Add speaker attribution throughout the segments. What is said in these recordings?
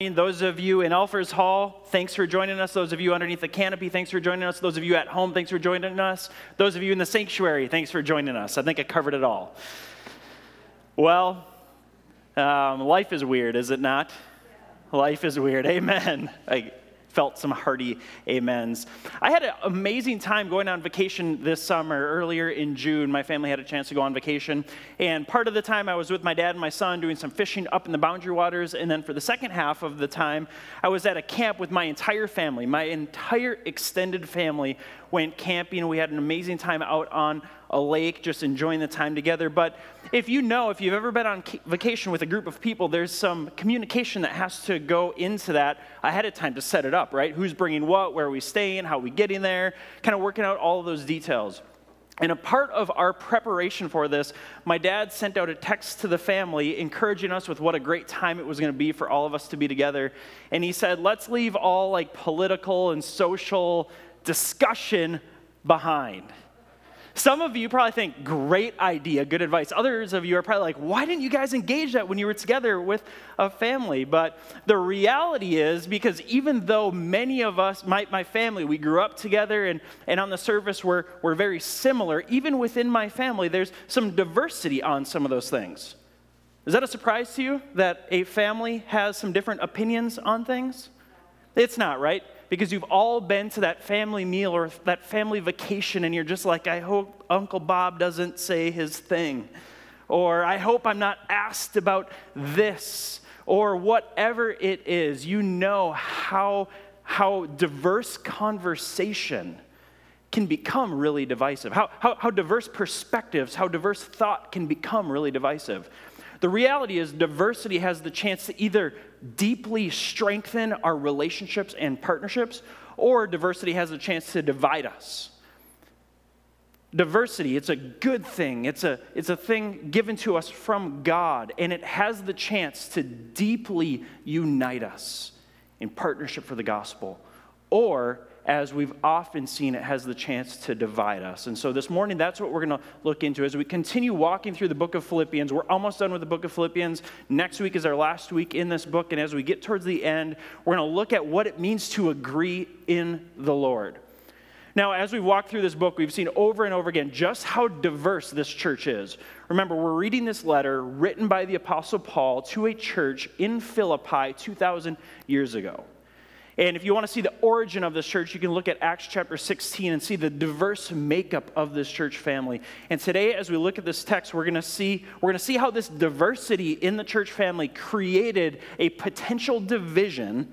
Speaker 1: Those of you in Elfers Hall, thanks for joining us. Those of you underneath the canopy, thanks for joining us. Those of you at home, thanks for joining us. Those of you in the sanctuary, thanks for joining us. I think I covered it all. Well, um, life is weird, is it not? Life is weird. Amen. Felt some hearty amens. I had an amazing time going on vacation this summer. Earlier in June, my family had a chance to go on vacation. And part of the time, I was with my dad and my son doing some fishing up in the boundary waters. And then for the second half of the time, I was at a camp with my entire family. My entire extended family went camping. We had an amazing time out on a lake, just enjoying the time together. But if you know, if you've ever been on vacation with a group of people, there's some communication that has to go into that ahead of time to set it up, right? Who's bringing what, where are we staying, how are we getting there, kind of working out all of those details. And a part of our preparation for this, my dad sent out a text to the family encouraging us with what a great time it was going to be for all of us to be together. And he said, let's leave all like political and social discussion behind. Some of you probably think, great idea, good advice. Others of you are probably like, why didn't you guys engage that when you were together with a family? But the reality is, because even though many of us, my, my family, we grew up together and, and on the surface we're, we're very similar, even within my family, there's some diversity on some of those things. Is that a surprise to you that a family has some different opinions on things? It's not, right? Because you've all been to that family meal or that family vacation and you're just like, I hope Uncle Bob doesn't say his thing. Or I hope I'm not asked about this. Or whatever it is, you know how, how diverse conversation can become really divisive, how, how, how diverse perspectives, how diverse thought can become really divisive. The reality is, diversity has the chance to either deeply strengthen our relationships and partnerships, or diversity has a chance to divide us. Diversity, it's a good thing. It's a, it's a thing given to us from God, and it has the chance to deeply unite us in partnership for the gospel. Or as we've often seen, it has the chance to divide us. And so this morning, that's what we're going to look into as we continue walking through the book of Philippians. We're almost done with the book of Philippians. Next week is our last week in this book. And as we get towards the end, we're going to look at what it means to agree in the Lord. Now, as we walk through this book, we've seen over and over again just how diverse this church is. Remember, we're reading this letter written by the Apostle Paul to a church in Philippi 2,000 years ago. And if you want to see the origin of this church, you can look at Acts chapter 16 and see the diverse makeup of this church family. And today, as we look at this text, we're going to see, we're going to see how this diversity in the church family created a potential division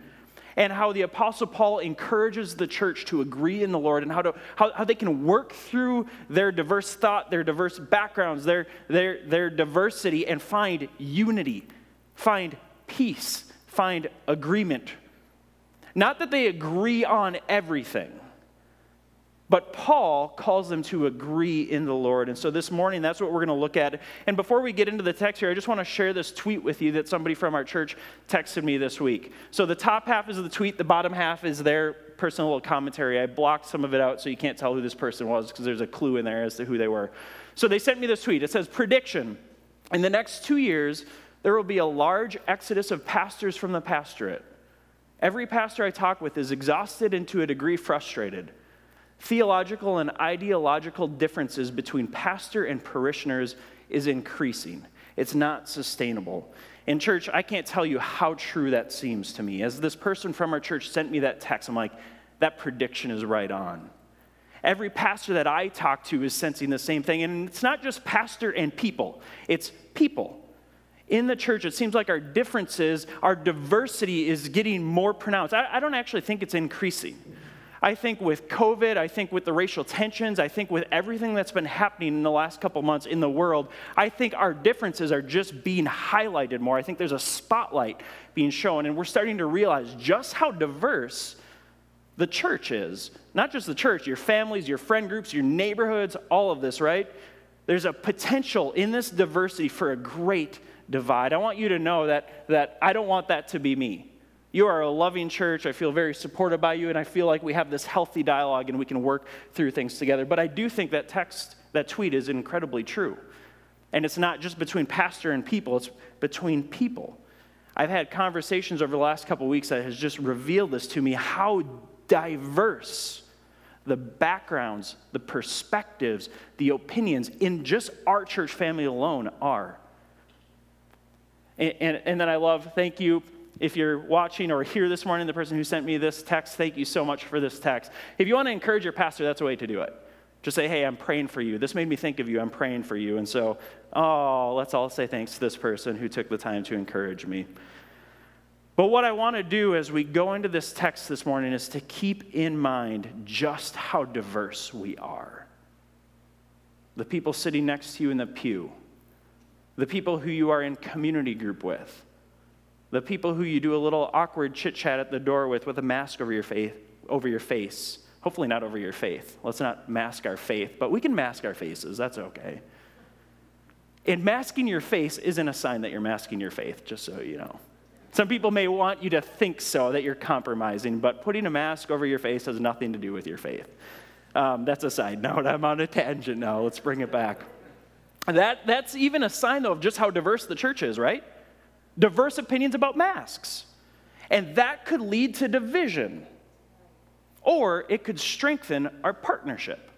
Speaker 1: and how the apostle paul encourages the church to agree in the lord and how, to, how, how they can work through their diverse thought their diverse backgrounds their, their, their diversity and find unity find peace find agreement not that they agree on everything, but Paul calls them to agree in the Lord. And so this morning, that's what we're going to look at. And before we get into the text here, I just want to share this tweet with you that somebody from our church texted me this week. So the top half is the tweet, the bottom half is their personal little commentary. I blocked some of it out so you can't tell who this person was because there's a clue in there as to who they were. So they sent me this tweet. It says, Prediction In the next two years, there will be a large exodus of pastors from the pastorate. Every pastor I talk with is exhausted and to a degree frustrated. Theological and ideological differences between pastor and parishioners is increasing. It's not sustainable. In church, I can't tell you how true that seems to me. As this person from our church sent me that text, I'm like, that prediction is right on. Every pastor that I talk to is sensing the same thing. And it's not just pastor and people, it's people in the church, it seems like our differences, our diversity is getting more pronounced. I, I, don't actually think it's increasing. I think with COVID, I think with the racial tensions, I think with everything that's been happening in the last couple months in the world, I think our differences are just being highlighted more. I think there's a spotlight being shown, and we're starting to realize just how diverse the church is. Not just the church, your families, your friend groups, your neighborhoods, all of this, right? There's a potential in this diversity for a great divide. I want you to know that, that I don't want that to be me. You are a loving church. I feel very supported by you, and I feel like we have this healthy dialogue and we can work through things together. But I do think that text, that tweet is incredibly true. And it's not just between pastor and people, it's between people. I've had conversations over the last couple weeks that has just revealed this to me how diverse the backgrounds, the perspectives, the opinions in just our church family alone are. And, and, and, then I love, thank you. If you're watching or here this morning, the person who sent me this text, thank you so much for this text. If you want to encourage your pastor, that's a way to do it. Just say, hey, I'm praying for you. This made me think of you. I'm praying for you. And so, oh, let's all say thanks to this person who took the time to encourage me. But what I want to do as we go into this text this morning is to keep in mind just how diverse we are. The people sitting next to you in the pew, the people who you are in community group with, the people who you do a little awkward chit chat at the door with with a mask over your, face, over your face. Hopefully, not over your faith. Let's not mask our faith, but we can mask our faces. That's okay. And masking your face isn't a sign that you're masking your faith, just so you know. Some people may want you to think so, that you're compromising, but putting a mask over your face has nothing to do with your faith. Um, that's a side note. I'm on a tangent now. Let's bring it back. That, that's even a sign, though, of just how diverse the church is, right? Diverse opinions about masks. And that could lead to division, or it could strengthen our partnership.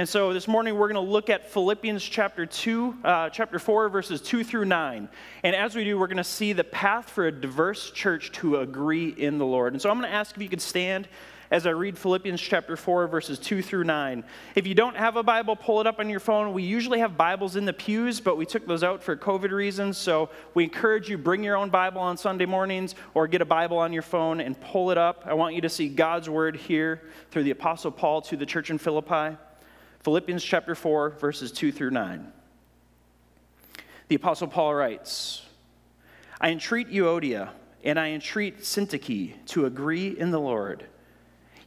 Speaker 1: And so this morning we're going to look at Philippians chapter 2, uh, chapter 4, verses 2 through 9. And as we do, we're going to see the path for a diverse church to agree in the Lord. And so I'm going to ask if you could stand as I read Philippians chapter 4, verses 2 through 9. If you don't have a Bible, pull it up on your phone. We usually have Bibles in the pews, but we took those out for COVID reasons. So we encourage you bring your own Bible on Sunday mornings or get a Bible on your phone and pull it up. I want you to see God's word here through the Apostle Paul to the church in Philippi. Philippians chapter 4, verses 2 through 9. The Apostle Paul writes I entreat Euodia and I entreat Syntyche to agree in the Lord.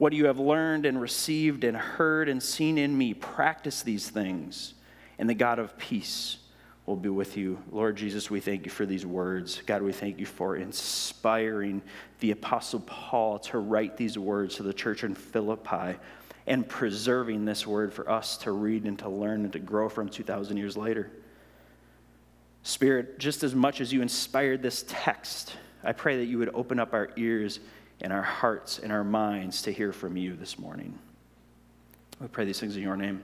Speaker 1: What you have learned and received and heard and seen in me, practice these things, and the God of peace will be with you. Lord Jesus, we thank you for these words. God, we thank you for inspiring the Apostle Paul to write these words to the church in Philippi and preserving this word for us to read and to learn and to grow from 2,000 years later. Spirit, just as much as you inspired this text, I pray that you would open up our ears and our hearts and our minds to hear from you this morning. We pray these things in your name.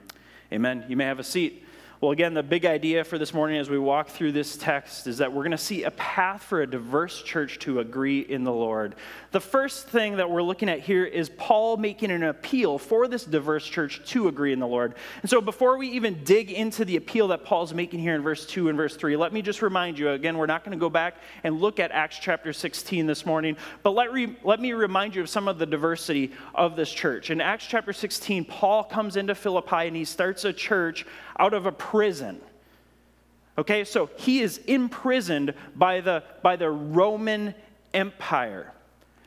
Speaker 1: Amen. You may have a seat. Well, again, the big idea for this morning as we walk through this text is that we're going to see a path for a diverse church to agree in the Lord. The first thing that we're looking at here is Paul making an appeal for this diverse church to agree in the Lord. And so, before we even dig into the appeal that Paul's making here in verse 2 and verse 3, let me just remind you again, we're not going to go back and look at Acts chapter 16 this morning, but let, re- let me remind you of some of the diversity of this church. In Acts chapter 16, Paul comes into Philippi and he starts a church out of a prison. Okay, so he is imprisoned by the, by the Roman Empire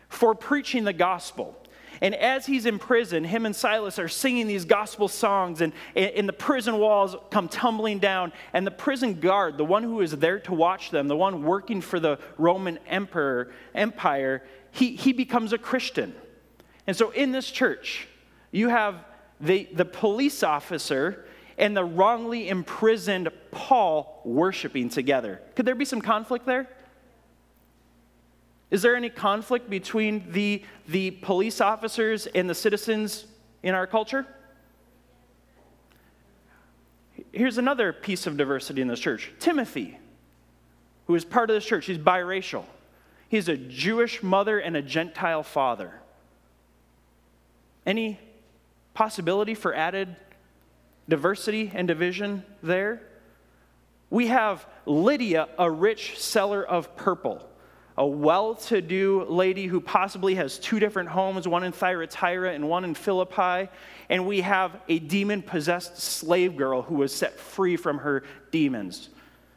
Speaker 1: for preaching the gospel. And as he's in prison, him and Silas are singing these gospel songs, and, and the prison walls come tumbling down. And the prison guard, the one who is there to watch them, the one working for the Roman emperor, empire, he, he becomes a Christian. And so in this church, you have the, the police officer and the wrongly imprisoned Paul worshiping together. Could there be some conflict there? Is there any conflict between the, the police officers and the citizens in our culture? Here's another piece of diversity in this church Timothy, who is part of this church, he's biracial. He's a Jewish mother and a Gentile father. Any possibility for added diversity and division there? We have Lydia, a rich seller of purple, a well to do lady who possibly has two different homes, one in Thyatira and one in Philippi. And we have a demon possessed slave girl who was set free from her demons.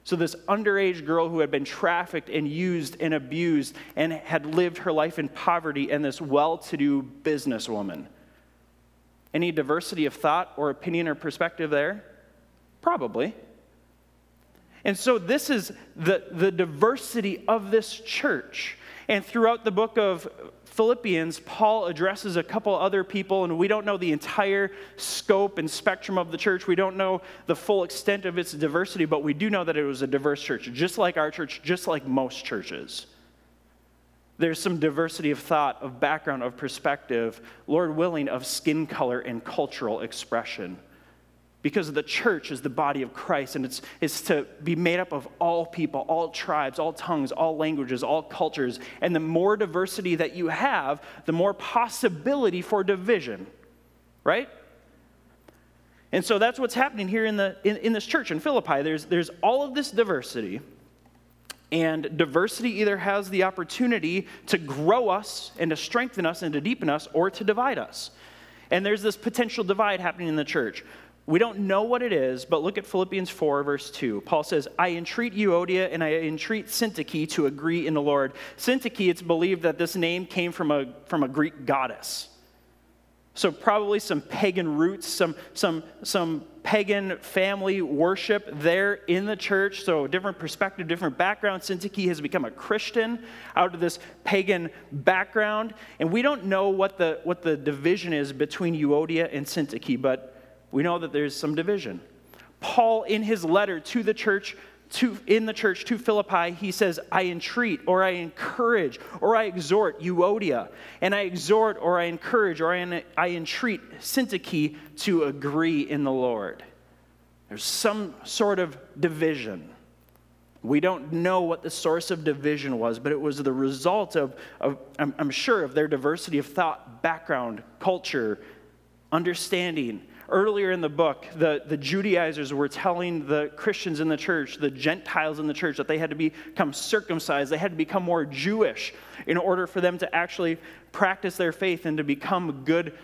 Speaker 1: So, this underage girl who had been trafficked and used and abused and had lived her life in poverty, and this well to do businesswoman. Any diversity of thought or opinion or perspective there? Probably. And so, this is the, the diversity of this church. And throughout the book of Philippians, Paul addresses a couple other people, and we don't know the entire scope and spectrum of the church. We don't know the full extent of its diversity, but we do know that it was a diverse church, just like our church, just like most churches. There's some diversity of thought, of background, of perspective, Lord willing, of skin color and cultural expression because the church is the body of Christ and it's, it's to be made up of all people, all tribes, all tongues, all languages, all cultures. And the more diversity that you have, the more possibility for division, right? And so that's what's happening here in, the, in, in this church in Philippi. There's, there's all of this diversity. And diversity either has the opportunity to grow us and to strengthen us and to deepen us or to divide us. And there's this potential divide happening in the church. We don't know what it is, but look at Philippians 4, verse 2. Paul says, I entreat Euodia and I entreat Syntyche to agree in the Lord. Syntyche, it's believed that this name came from a, from a Greek goddess. So, probably some pagan roots, some, some, some pagan family worship there in the church. So, different perspective, different background. Syntyche has become a Christian out of this pagan background. And we don't know what the, what the division is between Euodia and Syntyche, but we know that there's some division. Paul, in his letter to the church, to, in the church to Philippi, he says, I entreat, or I encourage, or I exhort Euodia, and I exhort, or I encourage, or I, I entreat Syntyche to agree in the Lord. There's some sort of division. We don't know what the source of division was, but it was the result of, of I'm, I'm sure, of their diversity of thought, background, culture, understanding earlier in the book, the, the Judaizers were telling the Christians in the church, the Gentiles in the church, that they had to become circumcised. They had to become more Jewish in order for them to actually practice their faith and to become good,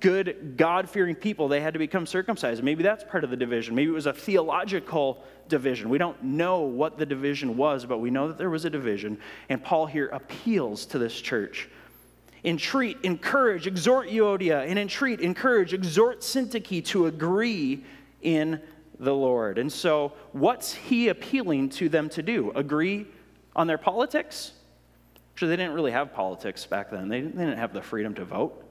Speaker 1: good God fearing people. They had to become circumcised. Maybe that's part of the division. Maybe it was a theological division. We don't know what the division was, but we know that there was a division. And Paul here appeals to this church entreat, encourage, exhort Euodia, and entreat, encourage, exhort Syntyche to agree in the Lord. And so, what's he appealing to them to do? Agree on their politics? Actually, they didn't really have politics back then, they didn't have the freedom to vote.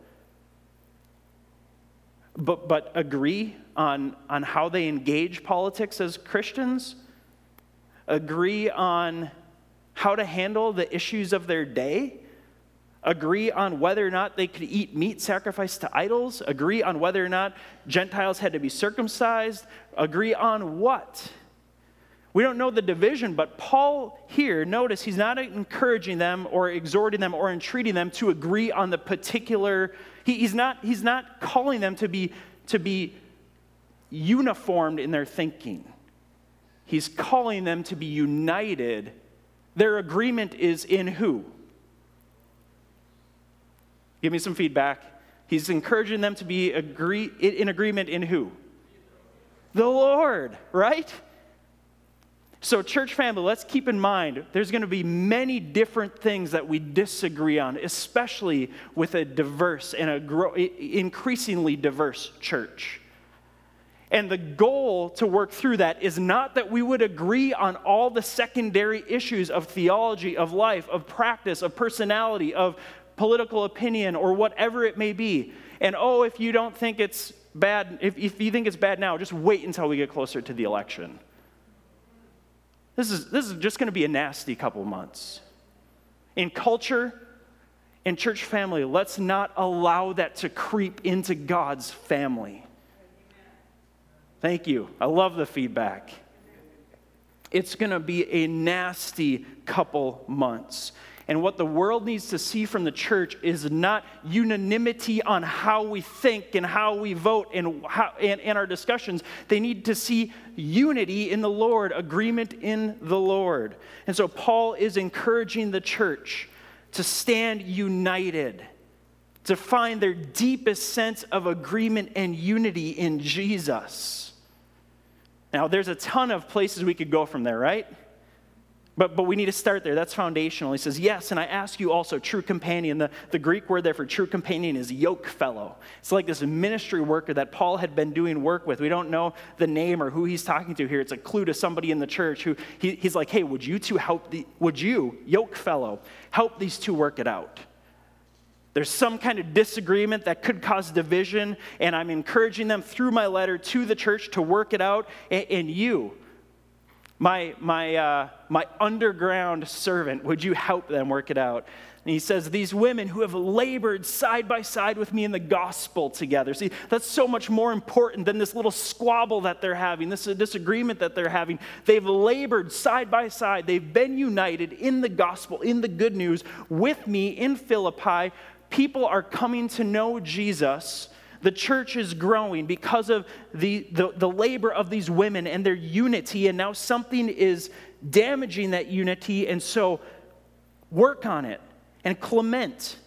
Speaker 1: But, but agree on, on how they engage politics as Christians? Agree on how to handle the issues of their day? Agree on whether or not they could eat meat sacrificed to idols, agree on whether or not Gentiles had to be circumcised, agree on what? We don't know the division, but Paul here, notice he's not encouraging them or exhorting them or entreating them to agree on the particular, he, he's, not, he's not calling them to be, to be uniformed in their thinking. He's calling them to be united. Their agreement is in who? Give me some feedback. He's encouraging them to be agree, in agreement in who? The Lord, right? So, church family, let's keep in mind there's going to be many different things that we disagree on, especially with a diverse and a grow, increasingly diverse church. And the goal to work through that is not that we would agree on all the secondary issues of theology, of life, of practice, of personality, of political opinion or whatever it may be. And oh, if you don't think it's bad, if, if you think it's bad now, just wait until we get closer to the election. This is, this is just going to be a nasty couple months. In culture, in church family, let's not allow that to creep into God's family. Thank you. I love the feedback. It's going to be a nasty couple months. And what the world needs to see from the church is not unanimity on how we think and how we vote and, how, and, and our discussions. They need to see unity in the Lord, agreement in the Lord. And so Paul is encouraging the church to stand united, to find their deepest sense of agreement and unity in Jesus. Now, there's a ton of places we could go from there, right? But, but we need to start there. That's foundational. He says, Yes, and I ask you also, true companion. The, the Greek word there for true companion is yoke fellow. It's like this ministry worker that Paul had been doing work with. We don't know the name or who he's talking to here. It's a clue to somebody in the church who he, he's like, Hey, would you two help the, would you, yoke fellow, help these two work it out? There's some kind of disagreement that could cause division, and I'm encouraging them through my letter to the church to work it out. And, and you, my, my, uh, my underground servant, would you help them work it out? And he says, These women who have labored side by side with me in the gospel together. See, that's so much more important than this little squabble that they're having, this disagreement that they're having. They've labored side by side. They've been united in the gospel, in the good news with me in Philippi. People are coming to know Jesus the church is growing because of the, the, the, labor of these women and their unity, and now something is damaging that unity, and so work on it. And Clement,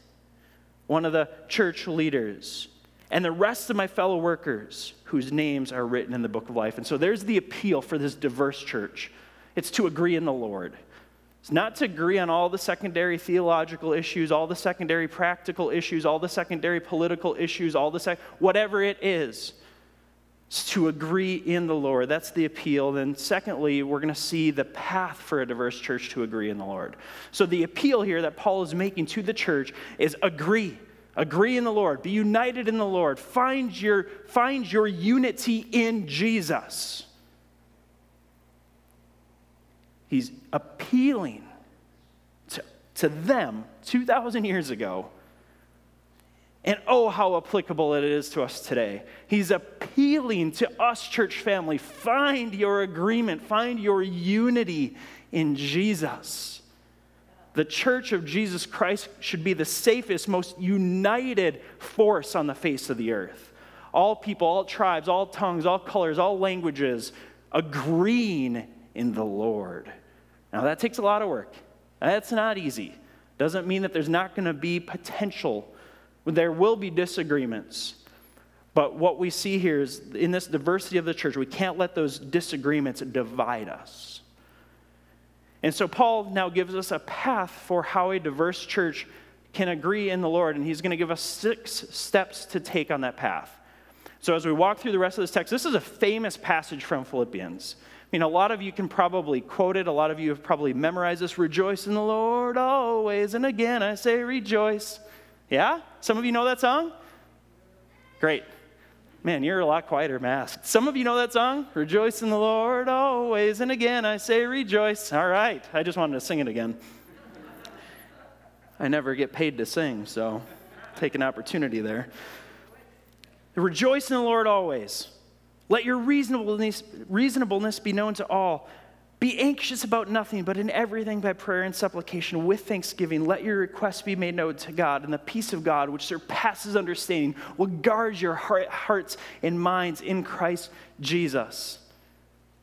Speaker 1: one of the church leaders, and the rest of my fellow workers whose names are written in the book of life. And so there's the appeal for this diverse church it's to agree in the Lord. It's not to agree on all the secondary theological issues, all the secondary practical issues, all the secondary political issues, all the sec- whatever it is. It's to agree in the Lord. That's the appeal. Then, secondly, we're going to see the path for a diverse church to agree in the Lord. So, the appeal here that Paul is making to the church is agree. Agree in the Lord. Be united in the Lord. Find your, find your unity in Jesus. He's appealing to, to them 2,000 years ago. And oh, how applicable it is to us today. He's appealing to us, church family. Find your agreement, find your unity in Jesus. The church of Jesus Christ should be the safest, most united force on the face of the earth. All people, all tribes, all tongues, all colors, all languages agreeing in the Lord. Now, that takes a lot of work. That's not easy. Doesn't mean that there's not going to be potential. There will be disagreements. But what we see here is in this diversity of the church, we can't let those disagreements divide us. And so, Paul now gives us a path for how a diverse church can agree in the Lord, and he's going to give us six steps to take on that path. So, as we walk through the rest of this text, this is a famous passage from Philippians. I mean, a lot of you can probably quote it. A lot of you have probably memorized this. Rejoice in the Lord always. And again, I say rejoice. Yeah? Some of you know that song? Great. Man, you're a lot quieter masked. Some of you know that song? Rejoice in the Lord always. And again, I say rejoice. All right. I just wanted to sing it again. I never get paid to sing, so take an opportunity there. Rejoice in the Lord always. Let your reasonableness, reasonableness be known to all. Be anxious about nothing, but in everything by prayer and supplication with thanksgiving, let your requests be made known to God, and the peace of God, which surpasses understanding, will guard your heart, hearts and minds in Christ Jesus.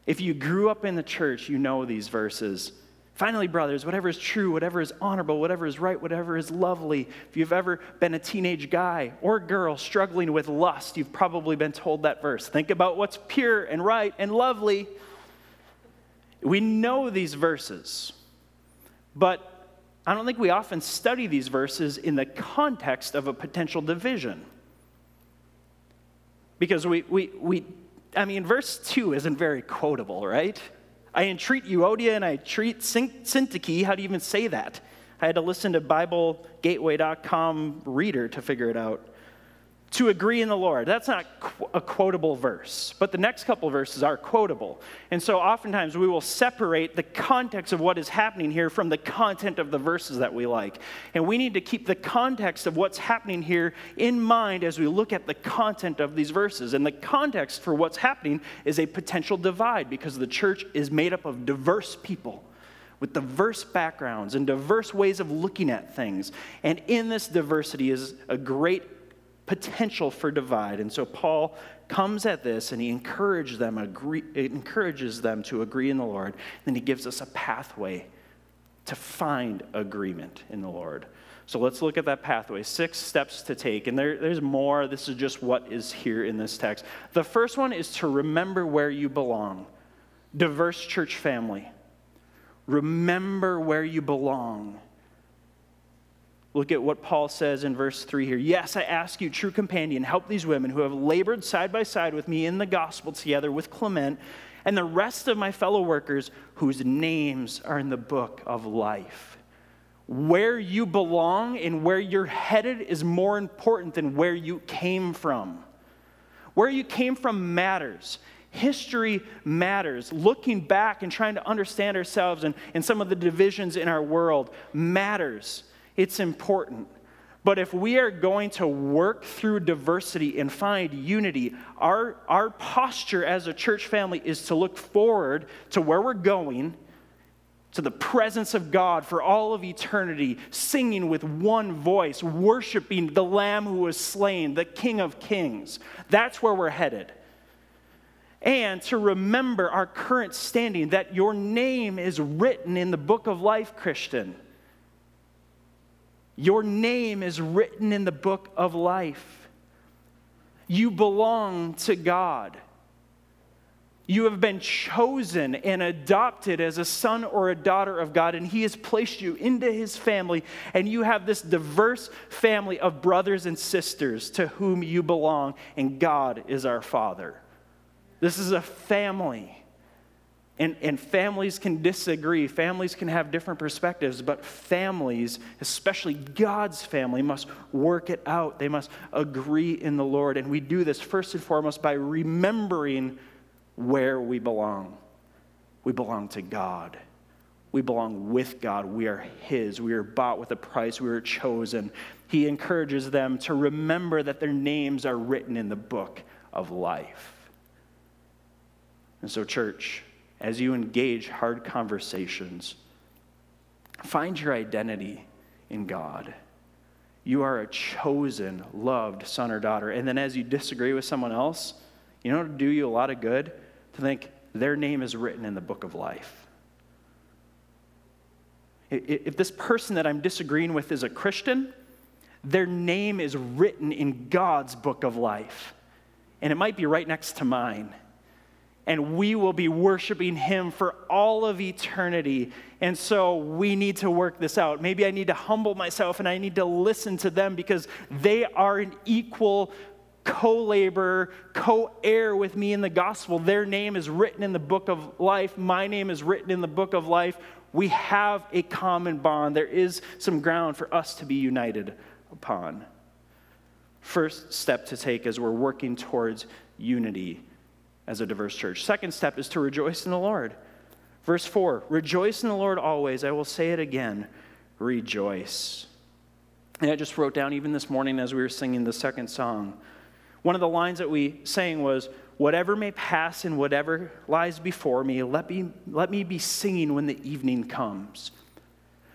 Speaker 1: If you grew up in the church, you know these verses. Finally, brothers, whatever is true, whatever is honorable, whatever is right, whatever is lovely, if you've ever been a teenage guy or girl struggling with lust, you've probably been told that verse. Think about what's pure and right and lovely. We know these verses, but I don't think we often study these verses in the context of a potential division. Because we, we, we I mean, verse 2 isn't very quotable, right? I entreat Euodia and I treat Syntyche. How do you even say that? I had to listen to BibleGateway.com reader to figure it out to agree in the Lord. That's not a quotable verse, but the next couple verses are quotable. And so oftentimes we will separate the context of what is happening here from the content of the verses that we like. And we need to keep the context of what's happening here in mind as we look at the content of these verses. And the context for what's happening is a potential divide because the church is made up of diverse people. with diverse backgrounds and diverse ways of looking at things. And in this diversity is a great potential for divide. And so Paul comes at this and he encourages them, agree, encourages them to agree in the Lord. Then he gives us a pathway to find agreement in the Lord. So let's look at that pathway. Six steps to take. And there, there's more. This is just what is here in this text. The first one is to remember where you belong. Diverse church family. Remember where you belong. Look at what Paul says in verse 3 here. Yes, I ask you, true companion, help these women who have labored side by side with me in the gospel together with Clement and the rest of my fellow workers whose names are in the book of life. Where you belong and where you're headed is more important than where you came from. Where you came from matters. History matters. Looking back and trying to understand ourselves and, and some of the divisions in our world matters. It's important. But if we are going to work through diversity and find unity, our, our posture as a church family is to look forward to where we're going, to the presence of God for all of eternity, singing with one voice, worshiping the Lamb who was slain, the King of Kings. That's where we're headed and to remember our current standing that your name is written in the book of life, Christian. Your name is written in the book of life. You belong to God. You have been chosen and adopted as a son or a daughter of God, and He has placed you into His family, and you have this diverse family of brothers and sisters to whom you belong, and God is our Father. This is a family. And, and families can disagree, families can have different perspectives, but families, especially God's family, must work it out. They must agree in the Lord. And we do this first and foremost by remembering where we belong. We belong to God. We belong with God. We are His. We are bought with a price. We are chosen. He encourages them to remember that their names are written in the book of life. And so, church, as you engage hard conversations, find your identity in God. You are a chosen, loved son or daughter. And then as you disagree with someone else, you know, do you a lot of good to think their name is written in the book of life. If this person that I'm disagreeing with is a Christian, their name is written in God's book of life. And it might be right next to mine and we will be worshiping him for all of eternity. And so we need to work this out. Maybe I need to humble myself and I need to listen to them because they are an equal co laborer, co heir with me in the gospel. Their name is written in the book of life, my name is written in the book of life. We have a common bond. There is some ground for us to be united upon. First step to take as we're working towards unity as a diverse church. Second step is to rejoice in the Lord. Verse 4 Rejoice in the Lord always. I will say it again rejoice. And I just wrote down, even this morning as we were singing the second song, one of the lines that we sang was, Whatever may pass and whatever lies before me, let me, let me be singing when the evening comes.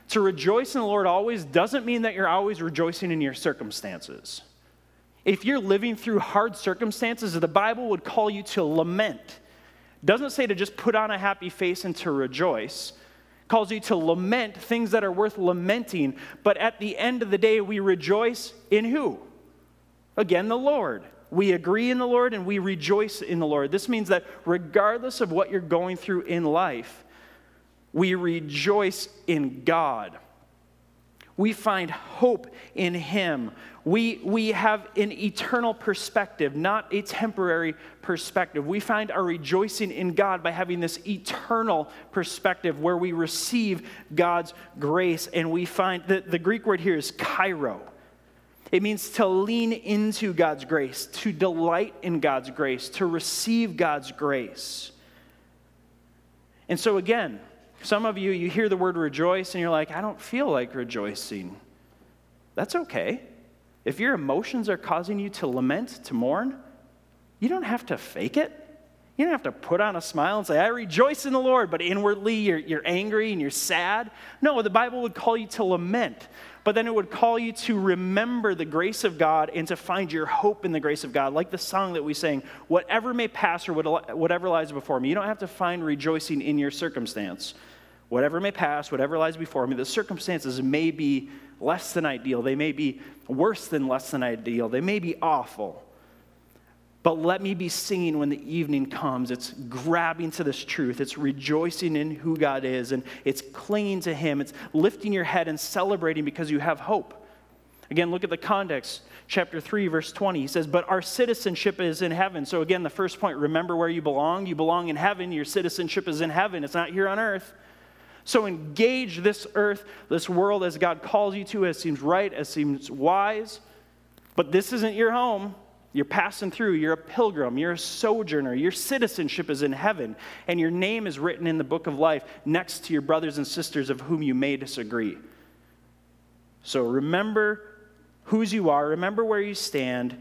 Speaker 1: To rejoice in the Lord always doesn't mean that you're always rejoicing in your circumstances. If you're living through hard circumstances, the Bible would call you to lament. Doesn't say to just put on a happy face and to rejoice. Calls you to lament things that are worth lamenting, but at the end of the day, we rejoice in who? Again, the Lord. We agree in the Lord and we rejoice in the Lord. This means that regardless of what you're going through in life, we rejoice in God. We find hope in Him. We, we have an eternal perspective, not a temporary perspective. We find our rejoicing in God by having this eternal perspective where we receive God's grace. And we find that the Greek word here is chairo. It means to lean into God's grace, to delight in God's grace, to receive God's grace. And so, again, some of you, you hear the word rejoice and you're like, I don't feel like rejoicing. That's okay. If your emotions are causing you to lament, to mourn, you don't have to fake it. You don't have to put on a smile and say, I rejoice in the Lord, but inwardly you're, you're angry and you're sad. No, the Bible would call you to lament, but then it would call you to remember the grace of God and to find your hope in the grace of God. Like the song that we sang, whatever may pass or whatever lies before me. You don't have to find rejoicing in your circumstance. Whatever may pass, whatever lies before me, the circumstances may be less than ideal. They may be worse than less than ideal. They may be awful. But let me be singing when the evening comes. It's grabbing to this truth. It's rejoicing in who God is, and it's clinging to Him. It's lifting your head and celebrating because you have hope. Again, look at the context. Chapter 3, verse 20. He says, But our citizenship is in heaven. So, again, the first point remember where you belong. You belong in heaven. Your citizenship is in heaven. It's not here on earth. So, engage this earth, this world as God calls you to, as seems right, as seems wise. But this isn't your home. You're passing through. You're a pilgrim. You're a sojourner. Your citizenship is in heaven, and your name is written in the book of life next to your brothers and sisters of whom you may disagree. So remember whose you are, remember where you stand,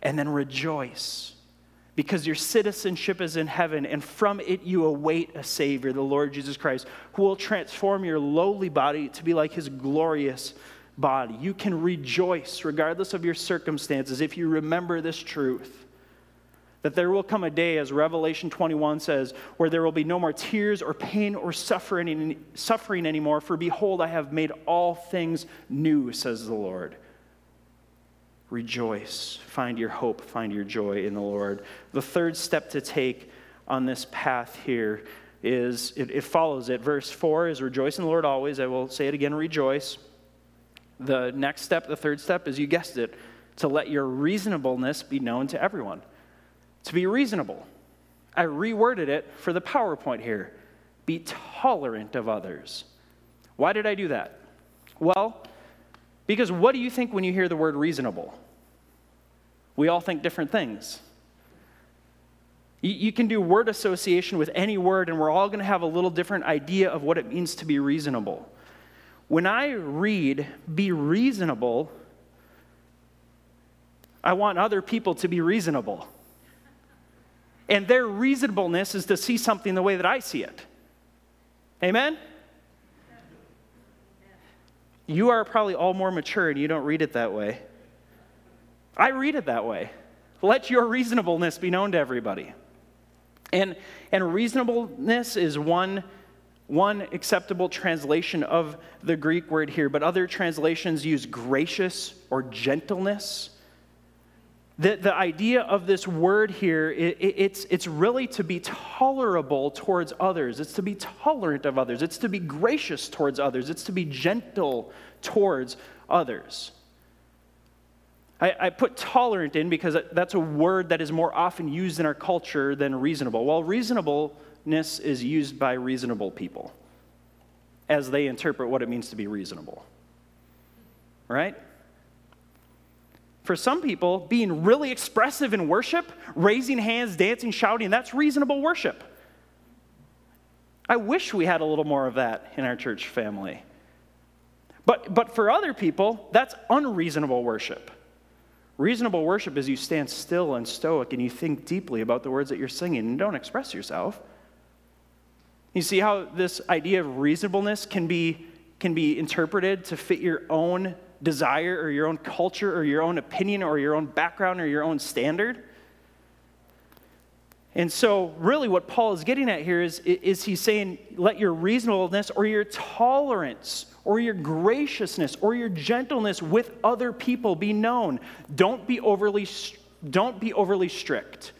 Speaker 1: and then rejoice because your citizenship is in heaven, and from it you await a Savior, the Lord Jesus Christ, who will transform your lowly body to be like his glorious body. You can rejoice regardless of your circumstances if you remember this truth. That there will come a day, as Revelation 21 says, where there will be no more tears or pain or suffering, suffering anymore, for behold, I have made all things new, says the Lord. Rejoice. Find your hope, find your joy in the Lord. The third step to take on this path here is it, it follows it. Verse 4 is rejoice in the Lord always. I will say it again rejoice. The next step, the third step, is you guessed it, to let your reasonableness be known to everyone. To be reasonable. I reworded it for the PowerPoint here. Be tolerant of others. Why did I do that? Well, because what do you think when you hear the word reasonable? We all think different things. You, can do word association with any word, and we're all going to have a little different idea of what it means to be reasonable. When I read, be reasonable, I want other people to be reasonable. And their reasonableness is to see something the way that I see it. Amen? You are probably all more mature and you don't read it that way. I read it that way. Let your reasonableness be known to everybody. And, and reasonableness is one one acceptable translation of the Greek word here, but other translations use gracious or gentleness. The, the idea of this word here, it, it, it's, it's really to be tolerable towards others. It's to be tolerant of others. It's to be gracious towards others. It's to be gentle towards others. I, I put tolerant in because that's a word that is more often used in our culture than reasonable. Well, reasonableness is used by reasonable people as they interpret what it means to be reasonable. Right? For some people, being really expressive in worship, raising hands, dancing, shouting, that's reasonable worship. I wish we had a little more of that in our church family. But, but for other people, that's unreasonable worship. Reasonable worship is you stand still and stoic and you think deeply about the words that you're singing and don't express yourself. You see how this idea of reasonableness can be, can be interpreted to fit your own desire or your own culture or your own opinion or your own background or your own standard? And so, really, what Paul is getting at here is, is he's saying, let your reasonableness or your tolerance or your graciousness or your gentleness with other people be known. Don't be overly, don't be overly strict.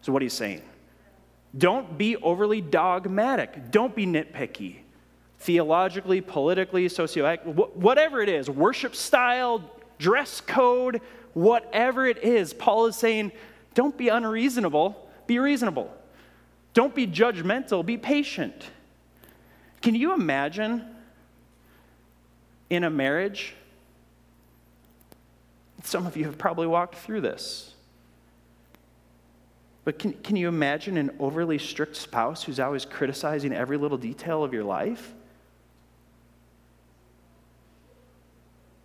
Speaker 1: So, what he's saying. Don't be overly dogmatic. Don't be nitpicky. Theologically, politically, socioeconomically, whatever it is, worship style, dress code, whatever it is, Paul is saying, don't be unreasonable, be reasonable. Don't be judgmental, be patient. Can you imagine in a marriage? Some of you have probably walked through this. But can, can you imagine an overly strict spouse who's always criticizing every little detail of your life?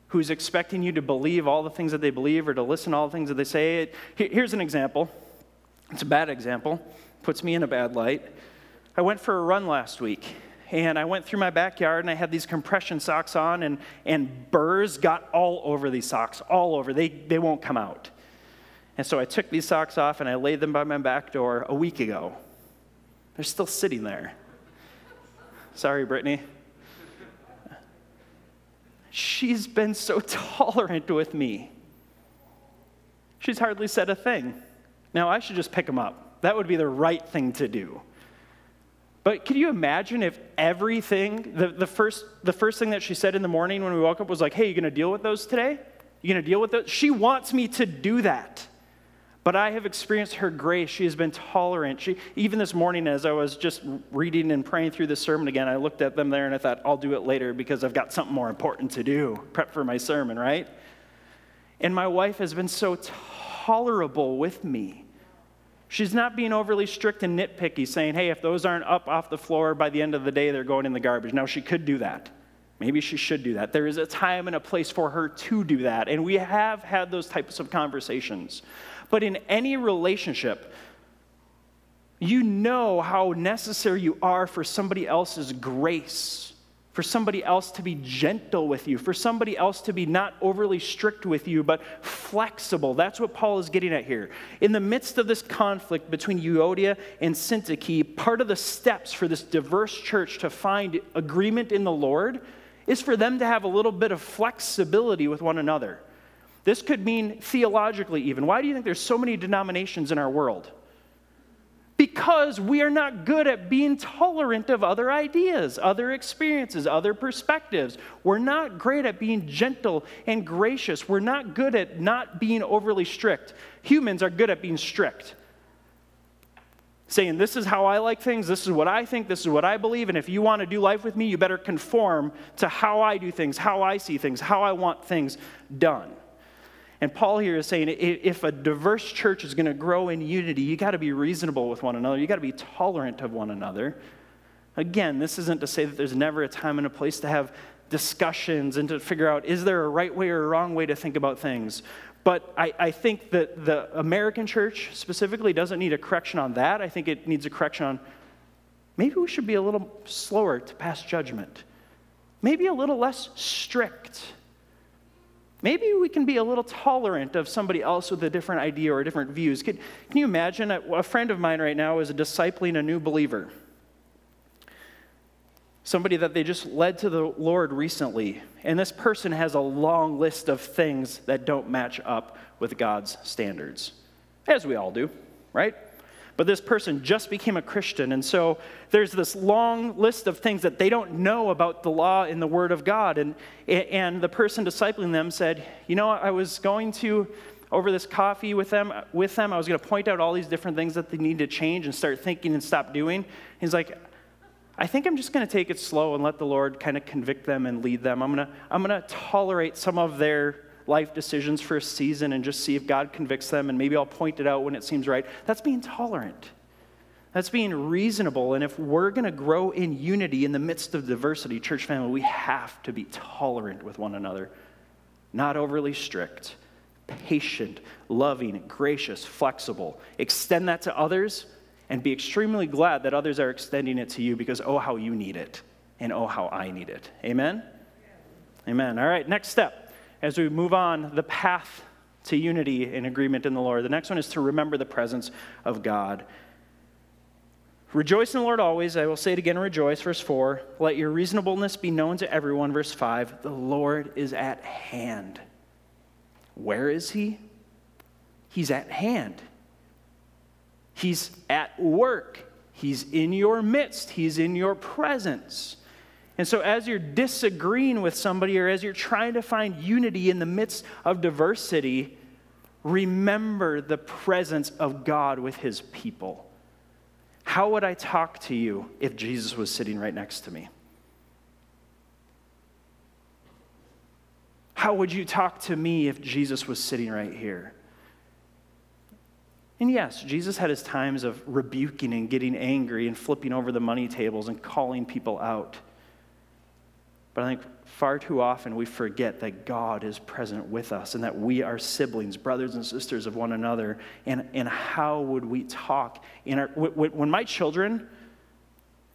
Speaker 1: Who's expecting you to believe all the things that they believe or to listen to all the things that they say. Here's an example. It's a bad example, puts me in a bad light. I went for a run last week, and I went through my backyard and I had these compression socks on, and, and burrs got all over these socks, all over. They, they won't come out. And so I took these socks off and I laid them by my back door a week ago. They're still sitting there. Sorry, Brittany. She's been so tolerant with me. She's hardly said a thing. Now, I should just pick him up. That would be the right thing to do. But can you imagine if everything, the, the, first, the first thing that she said in the morning when we woke up was like, hey, you gonna deal with those today? You gonna deal with those? She wants me to do that. But I have experienced her grace. She has been tolerant. She, even this morning, as I was just reading and praying through the sermon again, I looked at them there and I thought, I'll do it later because I've got something more important to do. Prep for my sermon, right? And my wife has been so tolerable with me. She's not being overly strict and nitpicky, saying, hey, if those aren't up off the floor by the end of the day, they're going in the garbage. Now, she could do that. Maybe she should do that. There is a time and a place for her to do that. And we have had those types of conversations. But in any relationship, you know how necessary you are for somebody else's grace for somebody else to be gentle with you, for somebody else to be not overly strict with you, but flexible. That's what Paul is getting at here. In the midst of this conflict between Euodia and Syntyche, part of the steps for this diverse church to find agreement in the Lord is for them to have a little bit of flexibility with one another. This could mean theologically, even. Why do you think there's so many denominations in our world? because we are not good at being tolerant of other ideas, other experiences, other perspectives. We're not great at being gentle and gracious. We're not good at not being overly strict. Humans are good at being strict. Saying, This is how I like things, this is what I think, this is what I believe, and if you want to do life with me, you better conform to how I do things, how I see things, how I want things done. And Paul here is saying if a diverse church is going to grow in unity, you got to be reasonable with one another. You got to be tolerant of one another. Again, this isn't to say that there's never a time and a place to have discussions and to figure out is there a right way or a wrong way to think about things. But I, I think that the American church specifically doesn't need a correction on that. I think it needs a correction on maybe we should be a little slower to pass judgment, maybe a little less strict Maybe we can be a little tolerant of somebody else with a different idea or different views. Can, you imagine? A, a friend of mine right now is discipling a new believer. Somebody that they just led to the Lord recently. And this person has a long list of things that don't match up with God's standards, as we all do, right? But this person just became a Christian. And so there's this long list of things that they don't know about the law in the Word of God. And, and the person discipling them said, You know, I was going to, over this coffee with them, with them, I was going to point out all these different things that they need to change and start thinking and stop doing. He's like, I think I'm just going to take it slow and let the Lord kind of convict them and lead them. I'm going to, I'm going to tolerate some of their life decisions for a season and just see if God convicts them, and maybe I'll point it out when it seems right. That's being tolerant. That's being reasonable. And if we're going to grow in unity in the midst of diversity, church family, we have to be tolerant with one another, not overly strict, patient, loving, gracious, flexible. Extend that to others and be extremely glad that others are extending it to you because, oh, how you need it, and oh, how I need it. Amen? Amen. All right, next step as we move on the path to unity and agreement in the Lord. The next one is to remember the presence of God. Rejoice in the Lord always. I will say it again, rejoice. Verse 4. Let your reasonableness be known to everyone. Verse 5. The Lord is at hand. Where is he? He's at hand. He's at work. He's in your midst. He's in your presence. And so, as you're disagreeing with somebody or as you're trying to find unity in the midst of diversity, remember the presence of God with his people. How would I talk to you if Jesus was sitting right next to me? How would you talk to me if Jesus was sitting right here? And yes, Jesus had his times of rebuking and getting angry and flipping over the money tables and calling people out. But I think far too often we forget that God is present with us and that we are siblings, brothers and sisters of one another. And, and how would we talk? In our, when my children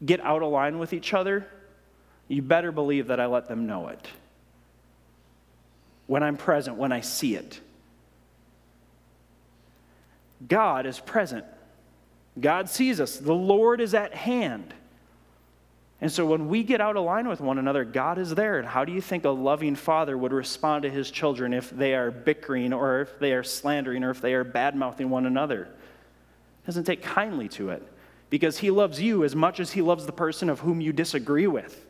Speaker 1: get out of line with each other, you better believe that I let them know it. When I'm present, when I see it. God is present. God sees us. The Lord is at hand. And so when we get out of line with one another, God is there. And how do you think a loving father would respond to his children if they are bickering or if they are slandering or if they are bad mouthing one another? He doesn't take kindly to it because he loves you as much as he loves the person of whom you disagree with.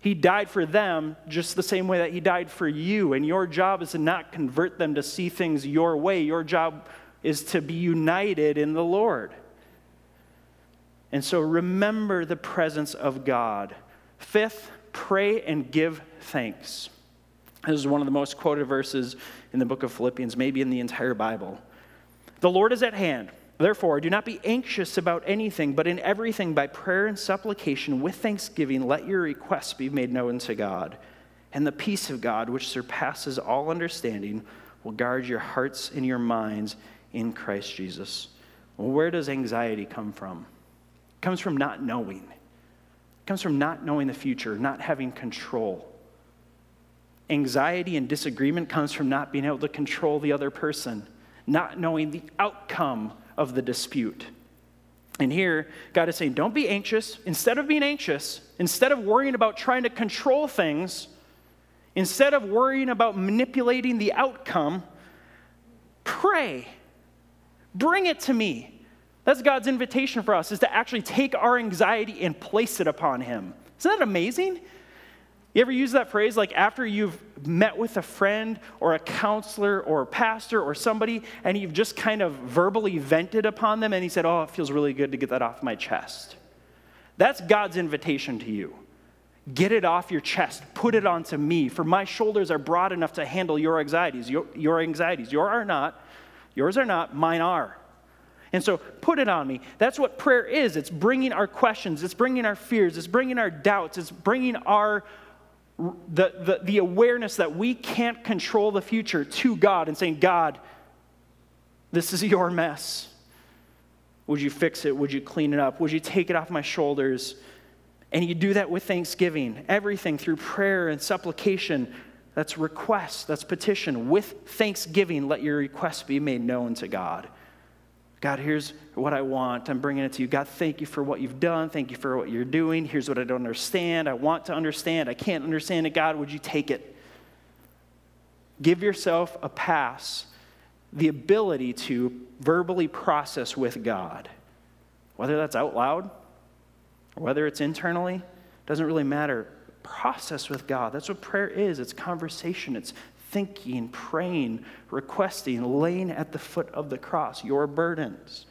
Speaker 1: He died for them just the same way that he died for you. And your job is to not convert them to see things your way. Your job is to be united in the Lord. And so remember the presence of God. Fifth, pray and give thanks. This is one of the most quoted verses in the book of Philippians, maybe in the entire Bible. The Lord is at hand. Therefore, do not be anxious about anything, but in everything, by prayer and supplication, with thanksgiving, let your requests be made known to God. And the peace of God, which surpasses all understanding, will guard your hearts and your minds in Christ Jesus. Well, where does anxiety come from? Comes from not knowing. It comes from not knowing the future, not having control. Anxiety and disagreement comes from not being able to control the other person, not knowing the outcome of the dispute. And here, God is saying, don't be anxious. Instead of being anxious, instead of worrying about trying to control things, instead of worrying about manipulating the outcome, pray. Bring it to me. That's God's invitation for us is to actually take our anxiety and place it upon him. Isn't that amazing? You ever use that phrase like after you've met with a friend or a counselor or a pastor or somebody and you've just kind of verbally vented upon them and he said, Oh, it feels really good to get that off my chest. That's God's invitation to you. Get it off your chest. Put it onto me, for my shoulders are broad enough to handle your anxieties. Your, your anxieties. Yours are not. Yours are not. Mine are. And so put it on me. That's what prayer is. It's bringing our questions, it's bringing our fears, it's bringing our doubts, it's bringing our the, the, the awareness that we can't control the future to God and saying, God, this is your mess. Would you fix it? Would you clean it up? Would you take it off my shoulders? And you do that with thanksgiving, everything through prayer and supplication. That's request, that's petition. With thanksgiving, let your request be made known to God. God, here's what I want. I'm bringing it to you. God, thank you for what you've done. Thank you for what you're doing. Here's what I don't understand. I want to understand. I can't understand it. God, would you take it? Give yourself a pass, the ability to verbally process with God, whether that's out loud or whether it's internally, doesn't really matter. Process with God. That's what prayer is. It's conversation, it's thinking, praying, requesting, laying at the foot of the cross your burdens.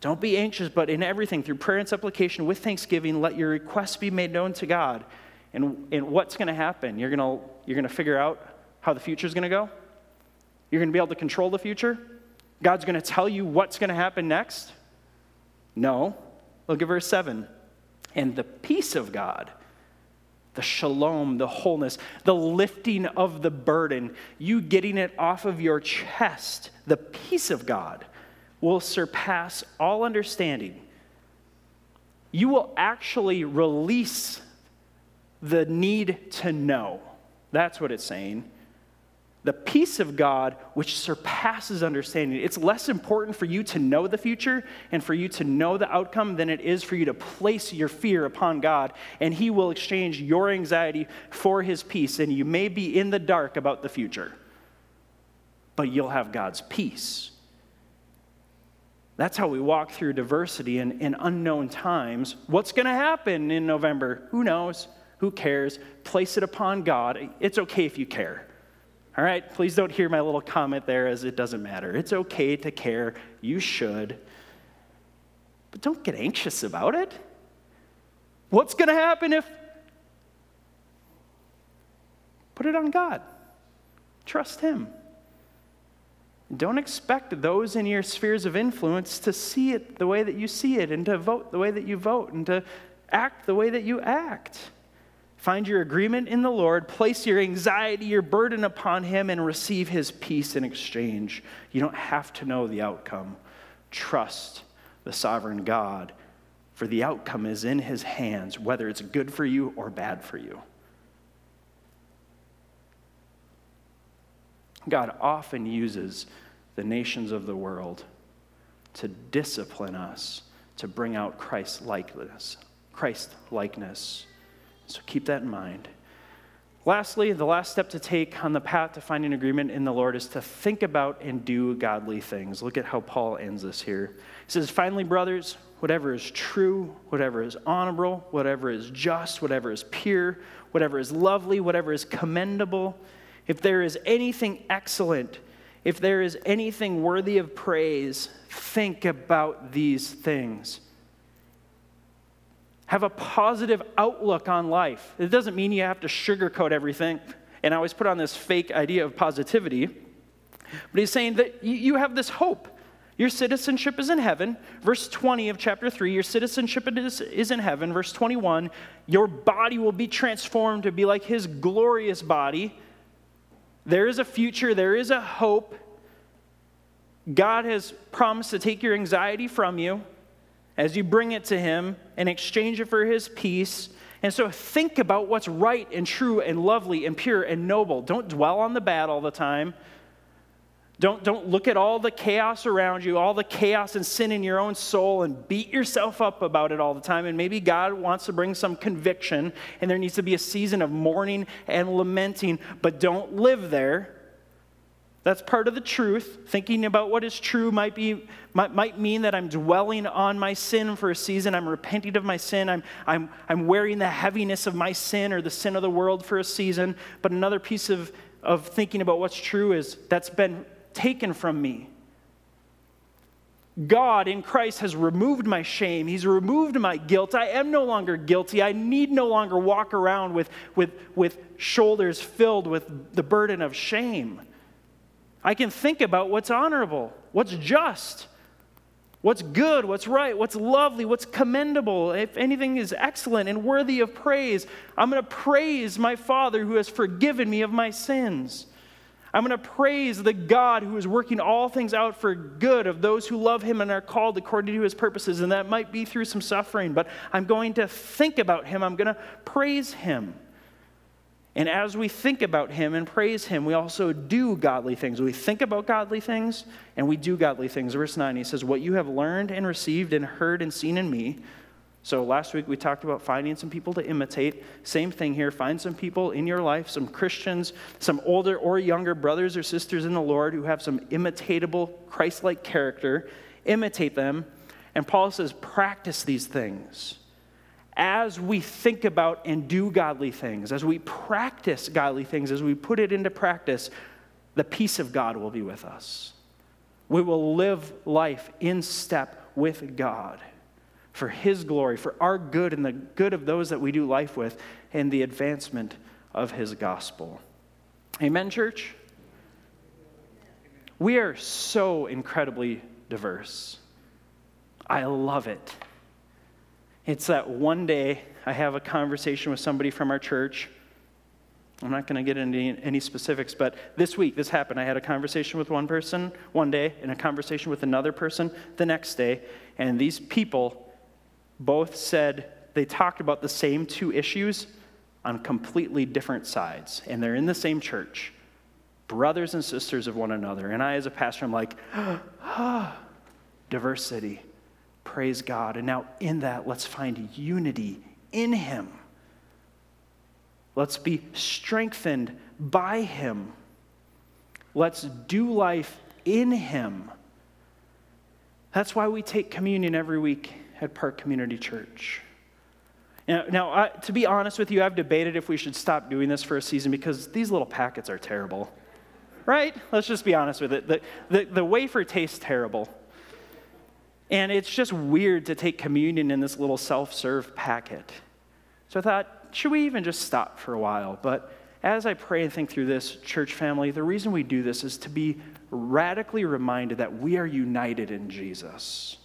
Speaker 1: Don't be anxious, but in everything, through prayer and supplication with thanksgiving, let your requests be made known to God. And, and what's going to happen? You're going you're going to figure out how the future is going to go? You're going to be able to control the future? God's going to tell you what's going to happen next? No. Look at verse 7. And the peace of God the shalom, the wholeness, the lifting of the burden, you getting it off of your chest, the peace of God will surpass all understanding. You will actually release the need to know. That's what it's saying the peace of God, which surpasses understanding. It's less important for you to know the future and for you to know the outcome than it is for you to place your fear upon God, and He will exchange your anxiety for His peace. And you may be in the dark about the future, but you'll have God's peace. That's how we walk through diversity in, in unknown times. What's going to happen in November? Who knows? Who cares? Place it upon God. It's okay if you care. All right, please don't hear my little comment there as it doesn't matter. It's okay to care. You should. But don't get anxious about it. What's going to happen if. Put it on God. Trust Him. Don't expect those in your spheres of influence to see it the way that you see it and to vote the way that you vote and to act the way that you act. Find your agreement in the Lord, place your anxiety, your burden upon Him, and receive His peace in exchange. You don't have to know the outcome. Trust the sovereign God, for the outcome is in His hands, whether it's good for you or bad for you. God often uses the nations of the world to discipline us to bring out Christ likeness. Christ likeness. So keep that in mind. Lastly, the last step to take on the path to finding agreement in the Lord is to think about and do godly things. Look at how Paul ends this here. He says, Finally, brothers, whatever is true, whatever is honorable, whatever is just, whatever is pure, whatever is lovely, whatever is commendable, if there is anything excellent, if there is anything worthy of praise, think about these things. Have a positive outlook on life. It doesn't mean you have to sugarcoat everything and I always put on this fake idea of positivity. But he's saying that you have this hope. Your citizenship is in heaven. Verse 20 of chapter 3, your citizenship is, is in heaven. Verse 21, your body will be transformed to be like his glorious body. There is a future, there is a hope. God has promised to take your anxiety from you as you bring it to Him and exchange it for His peace. And so think about what's right and true and lovely and pure and noble. Don't dwell on the bad all the time. Don't, don't look at all the chaos around you, all the chaos and sin in your own soul, and beat yourself up about it all the time. And maybe God wants to bring some conviction, and there needs to be a season of mourning and lamenting, but don't live there. That's part of the truth. Thinking about what is true might, be, might, might mean that I'm dwelling on my sin for a season. I'm repenting of my sin. I'm, I'm, I'm wearing the heaviness of my sin or the sin of the world for a season. But another piece of, of thinking about what's true is that's been taken from me. God in Christ has removed my shame. He's removed my guilt. I am no longer guilty. I need no longer walk around with, with, with shoulders filled with the burden of shame. I can think about what's honorable, what's just, what's good, what's right, what's lovely, what's commendable. If anything is excellent and worthy of praise, I'm going to praise my Father who has forgiven me of my sins. I'm going to praise the God who is working all things out for good of those who love him and are called according to his purposes. And that might be through some suffering, but I'm going to think about him. I'm going to praise him. And as we think about him and praise him, we also do godly things. We think about godly things and we do godly things. Verse 9, he says, What you have learned and received and heard and seen in me. So last week we talked about finding some people to imitate. Same thing here. Find some people in your life, some Christians, some older or younger brothers or sisters in the Lord who have some imitatable, Christ like character. Imitate them. And Paul says, Practice these things as we think about and do godly things, as we practice godly things, as we put it into practice, the peace of God will be with us. We will live life in step with God for His glory, for our good and the good of those that we do life with, and the advancement of His gospel. Amen, church? We are so incredibly diverse. I love it. It's that one day I have a conversation with somebody from our church. I'm not going to get into any specifics, but this week this happened. I had a conversation with one person one day and a conversation with another person the next day. And these people both said they talked about the same two issues on completely different sides. And they're in the same church, brothers and sisters of one another. And I, as a pastor, I'm like, ah, diversity. Praise God. And now, in that, let's find unity in Him. Let's be strengthened by Him. Let's do life in Him. That's why we take communion every week at Park Community Church. Now, now I, to be honest with you, I've debated if we should stop doing this for a season because these little packets are terrible. Right? Let's just be honest with it. The, the, the wafer tastes terrible. And it's just weird to take communion in this little self serve packet. So I thought, should we even just stop for a while? But as I pray and think through this, church family, the reason we do this is to be radically reminded that we are united in Jesus.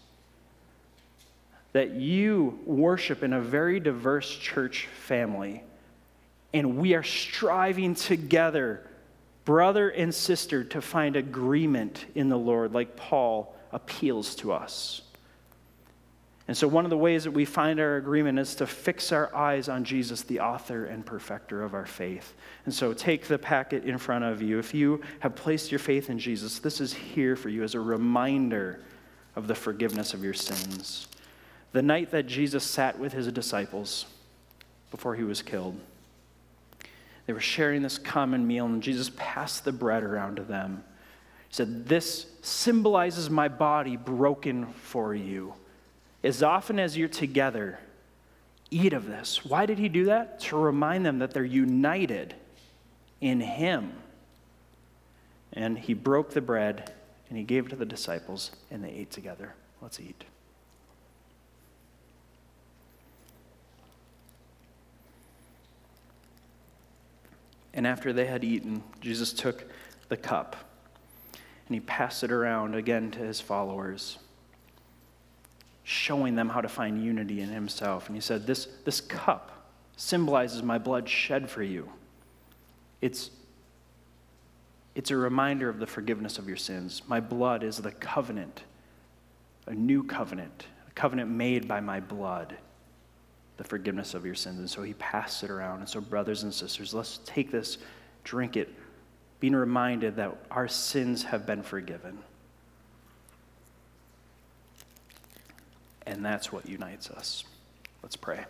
Speaker 1: That you worship in a very diverse church family, And we are striving together, brother and sister, to find agreement in the Lord, like Paul appeals to us. And so, one of the ways that we find our agreement is to fix our eyes on Jesus, the author and perfecter of our faith. And so, take the packet in front of you. If you have placed your faith in Jesus, this is here for you as a reminder of the forgiveness of your sins. The night that Jesus sat with his disciples before he was killed, they were sharing this common meal, and Jesus passed the bread around to them. Said, This symbolizes my body broken for you. As often as you're together, eat of this. Why did he do that? To remind them that they're united in him. And he broke the bread and he gave it to the disciples, and they ate together. Let's eat. And after they had eaten, Jesus took the cup and he passed it around again to his followers showing them how to find unity in himself. And he said, This, this cup symbolizes my blood shed for you. It's, it's a reminder of the forgiveness of your sins. My blood is the covenant, a new covenant, a covenant made by my blood, the forgiveness of your sins. And so he passed it around. And so, brothers and sisters, let's take this, drink it, being reminded that our sins have been forgiven. And that's what unites us. Let's pray.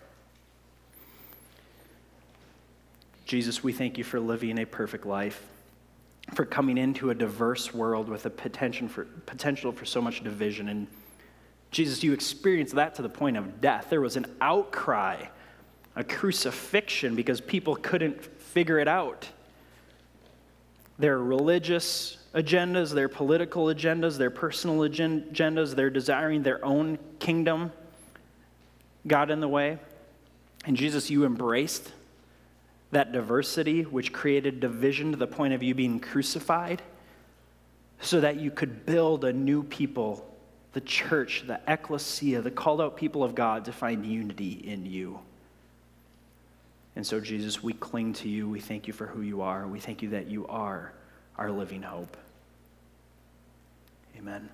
Speaker 1: Jesus, we thank you for living a perfect life, for coming into a diverse world with a potential for, potential for so much division. And Jesus, you experienced that to the point of death. There was an outcry, a crucifixion, because people couldn't figure it out. Their religious agendas, their political agendas, their personal agendas, they're desiring their own kingdom got in the way. And Jesus, you embraced that diversity, which created division to the point of you being crucified, so that you could build a new people, the church, the ecclesia, the called out people of God to find unity in you. And so, Jesus, we cling to you. We thank you for who you are. We thank you that you are our living hope. Amen.